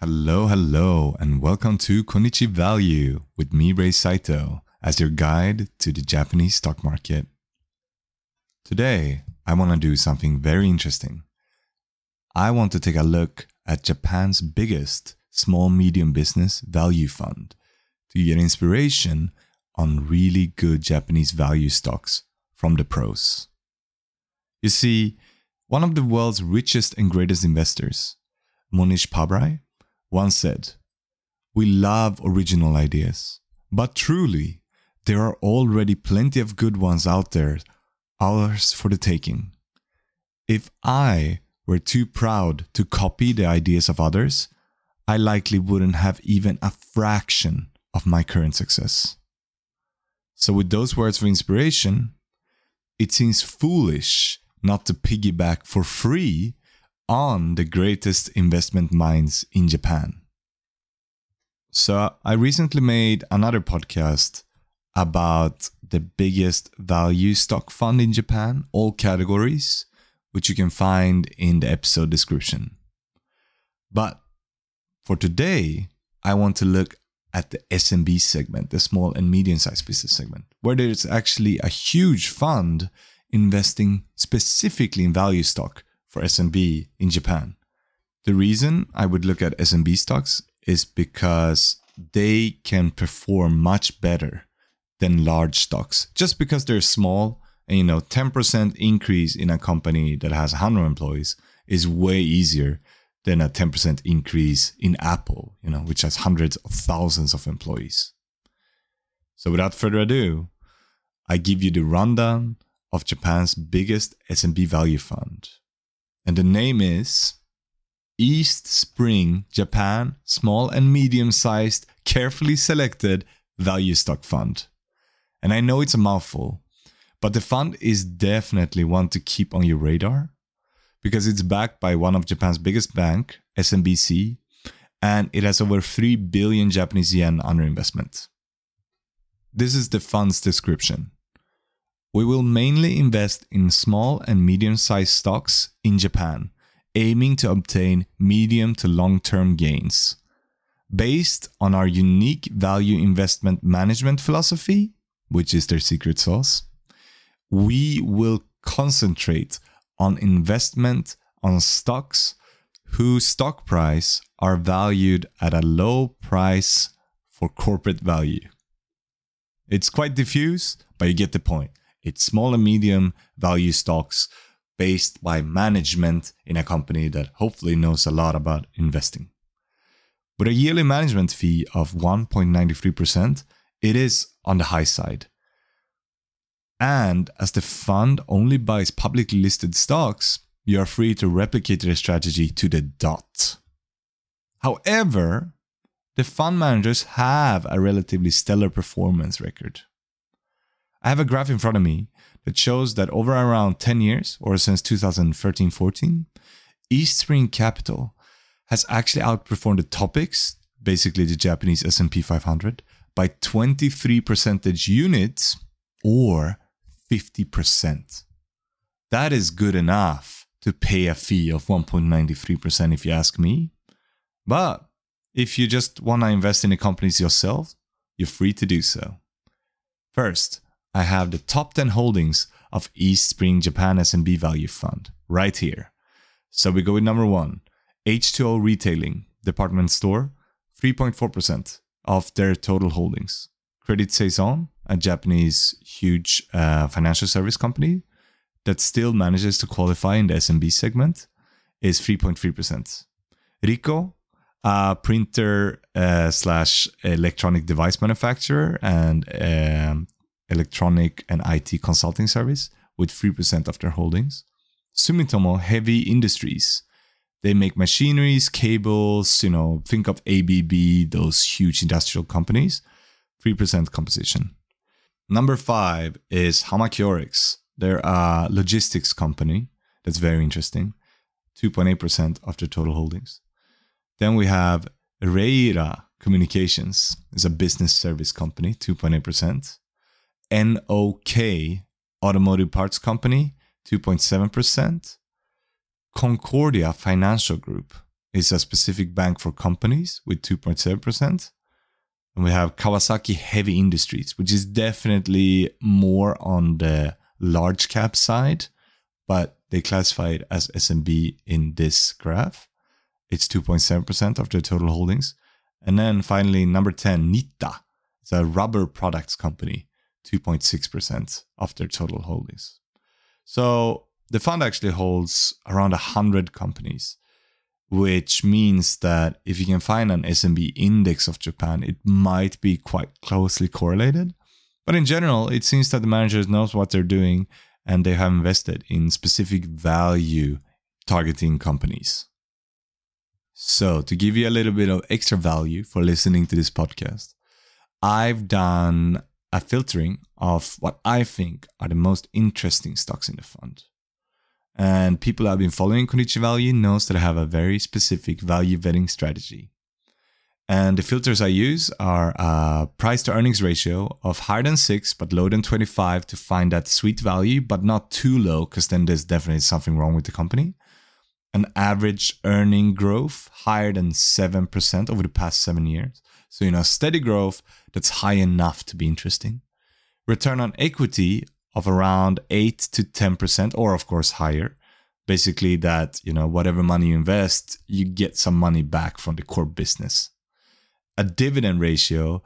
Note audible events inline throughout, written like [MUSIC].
Hello, hello, and welcome to Konichi Value with me, Ray Saito, as your guide to the Japanese stock market. Today, I want to do something very interesting. I want to take a look at Japan's biggest small medium business value fund to get inspiration on really good Japanese value stocks from the pros. You see, one of the world's richest and greatest investors, Mohnish Pabrai, once said, We love original ideas, but truly, there are already plenty of good ones out there, ours for the taking. If I were too proud to copy the ideas of others, I likely wouldn't have even a fraction of my current success. So, with those words of inspiration, it seems foolish not to piggyback for free on the greatest investment minds in Japan. So, I recently made another podcast about the biggest value stock fund in Japan, all categories, which you can find in the episode description. But for today, I want to look at the SMB segment, the small and medium sized business segment, where there's actually a huge fund investing specifically in value stock for SMB in Japan. The reason I would look at SMB stocks is because they can perform much better than large stocks just because they're small and you know 10% increase in a company that has 100 employees is way easier than a 10% increase in Apple, you know, which has hundreds of thousands of employees. So without further ado, I give you the rundown of Japan's biggest SMB value fund. And the name is East Spring Japan Small and Medium Sized Carefully Selected Value Stock Fund. And I know it's a mouthful, but the fund is definitely one to keep on your radar because it's backed by one of Japan's biggest bank, SMBC, and it has over 3 billion Japanese yen under investment. This is the fund's description. We will mainly invest in small and medium sized stocks in Japan, aiming to obtain medium to long term gains. Based on our unique value investment management philosophy, which is their secret sauce, we will concentrate on investment on stocks whose stock price are valued at a low price for corporate value. It's quite diffuse, but you get the point. It's small and medium value stocks based by management in a company that hopefully knows a lot about investing. With a yearly management fee of 1.93%, it is on the high side. And as the fund only buys publicly listed stocks, you are free to replicate their strategy to the dot. However, the fund managers have a relatively stellar performance record. I have a graph in front of me that shows that over around 10 years, or since 2013 14, East Spring Capital has actually outperformed the Topix, basically the Japanese S&P 500, by 23 percentage units or 50%. That is good enough to pay a fee of 1.93% if you ask me. But if you just want to invest in the companies yourself, you're free to do so. First, I have the top 10 holdings of East Spring Japan SMB Value Fund right here. So we go with number 1, H2O Retailing Department Store, 3.4% of their total holdings. Credit Saison, a Japanese huge uh, financial service company that still manages to qualify in the SMB segment, is 3.3%. Ricoh, a printer uh, slash electronic device manufacturer and um, electronic and IT consulting service, with 3% of their holdings. Sumitomo Heavy Industries. They make machineries, cables, you know, think of ABB, those huge industrial companies. 3% composition. Number five is Hamakyorex. They're a logistics company. That's very interesting. 2.8% of their total holdings. Then we have Relia Communications. It's a business service company, 2.8%. NOK Automotive Parts Company, 2.7%. Concordia Financial Group is a specific bank for companies with 2.7%. And we have Kawasaki Heavy Industries, which is definitely more on the large cap side, but they classify it as SMB in this graph. It's 2.7% of their total holdings. And then finally, number 10, Nitta. It's a rubber products company, 2.6% of their total holdings. So the fund actually holds around 100 companies, which means that if you can find an SMB index of Japan, it might be quite closely correlated. But in general, it seems that the managers knows what they're doing and they have invested in specific value targeting companies. So, to give you a little bit of extra value for listening to this podcast, I've done a filtering of what I think are the most interesting stocks in the fund. And people that have been following Konichi Value knows that I have a very specific value vetting strategy. And the filters I use are a price to earnings ratio of higher than 6 but lower than 25 to find that sweet value, but not too low because then there's definitely something wrong with the company. An average earning growth higher than 7% over the past 7 years. So, you know, steady growth that's high enough to be interesting. Return on equity of around 8 to 10% or of course higher. Basically that you know whatever money you invest you get some money back from the core business. A dividend ratio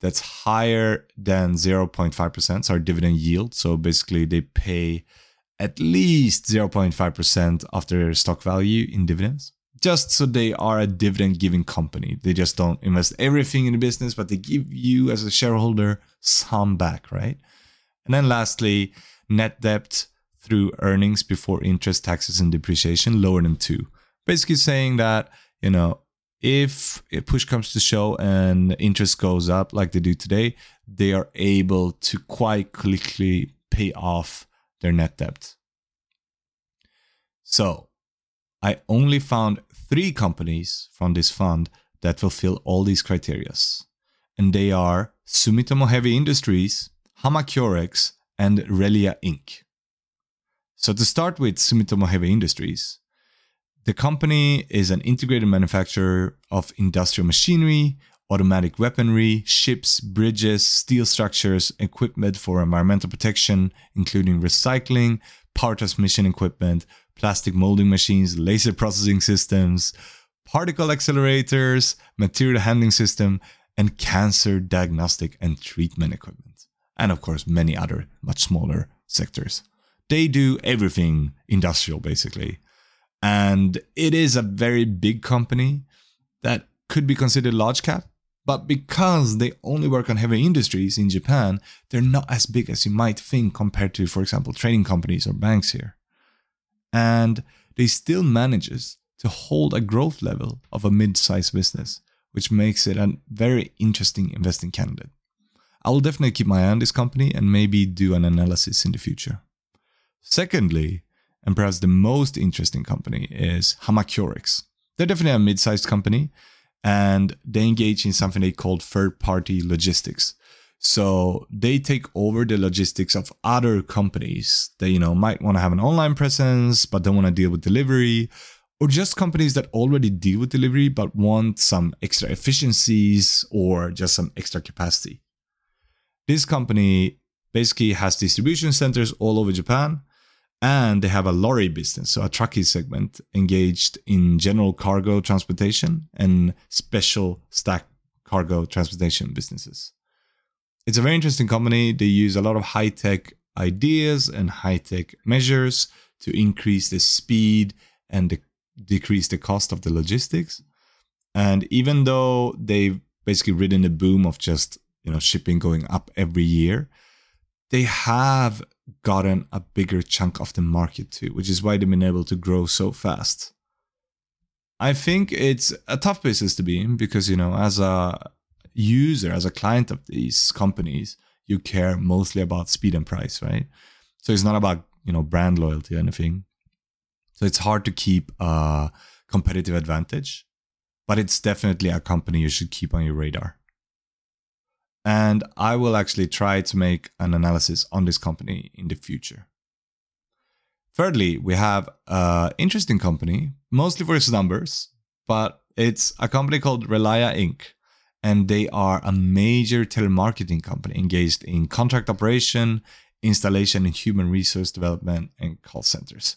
that's higher than 0.5% so our dividend yield. So basically they pay at least 0.5% of their stock value in dividends just so they are a dividend giving company they just don't invest everything in the business but they give you as a shareholder some back right and then lastly, net debt through earnings before interest, taxes, and depreciation lower than two. Basically saying that, you know, if a push comes to show and interest goes up like they do today, they are able to quite quickly pay off their net debt. So I only found three companies from this fund that fulfill all these criterias. And they are Sumitomo Heavy Industries, Hamakyorex, and Relia Inc. So to start with Sumitomo Heavy Industries, the company is an integrated manufacturer of industrial machinery, automatic weaponry, ships, bridges, steel structures, equipment for environmental protection, including recycling, power transmission equipment, plastic molding machines, laser processing systems, particle accelerators, material handling system, and cancer diagnostic and treatment equipment and of course many other much smaller sectors. They do everything industrial basically. And it is a very big company that could be considered large cap, but because they only work on heavy industries in Japan, they're not as big as you might think compared to, for example, trading companies or banks here. And they still manages to hold a growth level of a mid-sized business, which makes it a very interesting investing candidate. I will definitely keep my eye on this company and maybe do an analysis in the future. Secondly, and perhaps the most interesting company is Hamakyorex. They're definitely a mid-sized company and they engage in something they call third-party logistics. So they take over the logistics of other companies that you know might want to have an online presence but don't want to deal with delivery or just companies that already deal with delivery but want some extra efficiencies or just some extra capacity. This company basically has distribution centers all over Japan and they have a lorry business, so a trucking segment engaged in general cargo transportation and special stack cargo transportation businesses. It's a very interesting company. They use a lot of high tech ideas and high tech measures to increase the speed and decrease the cost of the logistics. And even though they've basically ridden the boom of just you know shipping going up every year they have gotten a bigger chunk of the market too which is why they've been able to grow so fast i think it's a tough business to be in because you know as a user as a client of these companies you care mostly about speed and price right so it's not about you know brand loyalty or anything so it's hard to keep a competitive advantage but it's definitely a company you should keep on your radar and I will actually try to make an analysis on this company in the future. Thirdly, we have an interesting company, mostly for its numbers, but it's a company called Relia Inc. And they are a major telemarketing company engaged in contract operation, installation in human resource development, and call centers.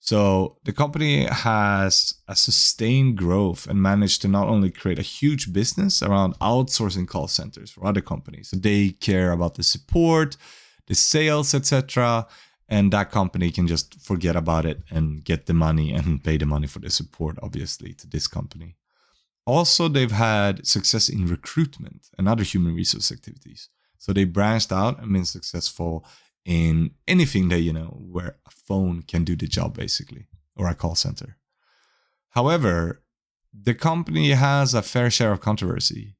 So the company has a sustained growth and managed to not only create a huge business around outsourcing call centers for other companies. So they care about the support, the sales, etc. And that company can just forget about it and get the money and pay the money for the support, obviously, to this company. Also, they've had success in recruitment and other human resource activities. So they branched out and been successful in anything that you know where a phone can do the job basically or a call center however the company has a fair share of controversy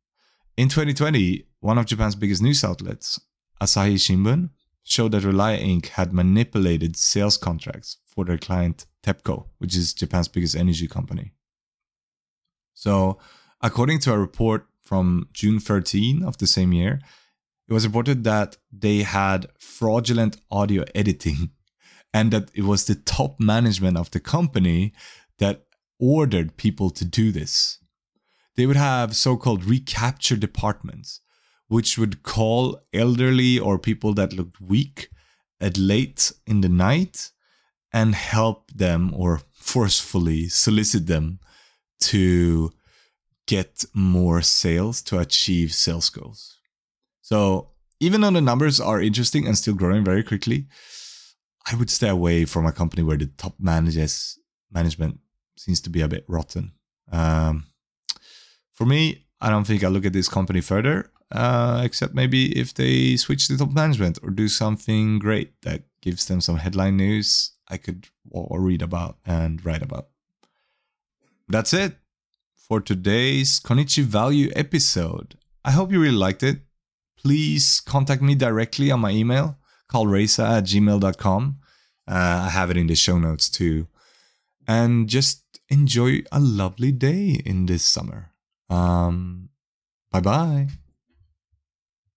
in 2020 one of japan's biggest news outlets asahi shimbun showed that Relia Inc. had manipulated sales contracts for their client TEPCO, which is Japan's biggest energy company. So, according to a report from June 13 of the same year, it was reported that they had fraudulent audio editing [LAUGHS] and that it was the top management of the company that ordered people to do this. They would have so called recapture departments, which would call elderly or people that looked weak at late in the night and help them or forcefully solicit them to get more sales to achieve sales goals. So even though the numbers are interesting and still growing very quickly, I would stay away from a company where the top managers management seems to be a bit rotten. Um, for me, I don't think I look at this company further, uh, except maybe if they switch the top management or do something great that gives them some headline news I could or read about and write about. That's it for today's Konichi Value episode. I hope you really liked it please contact me directly on my email, callreza at gmail.com. Uh, I have it in the show notes too. And just enjoy a lovely day in this summer. Um, bye bye.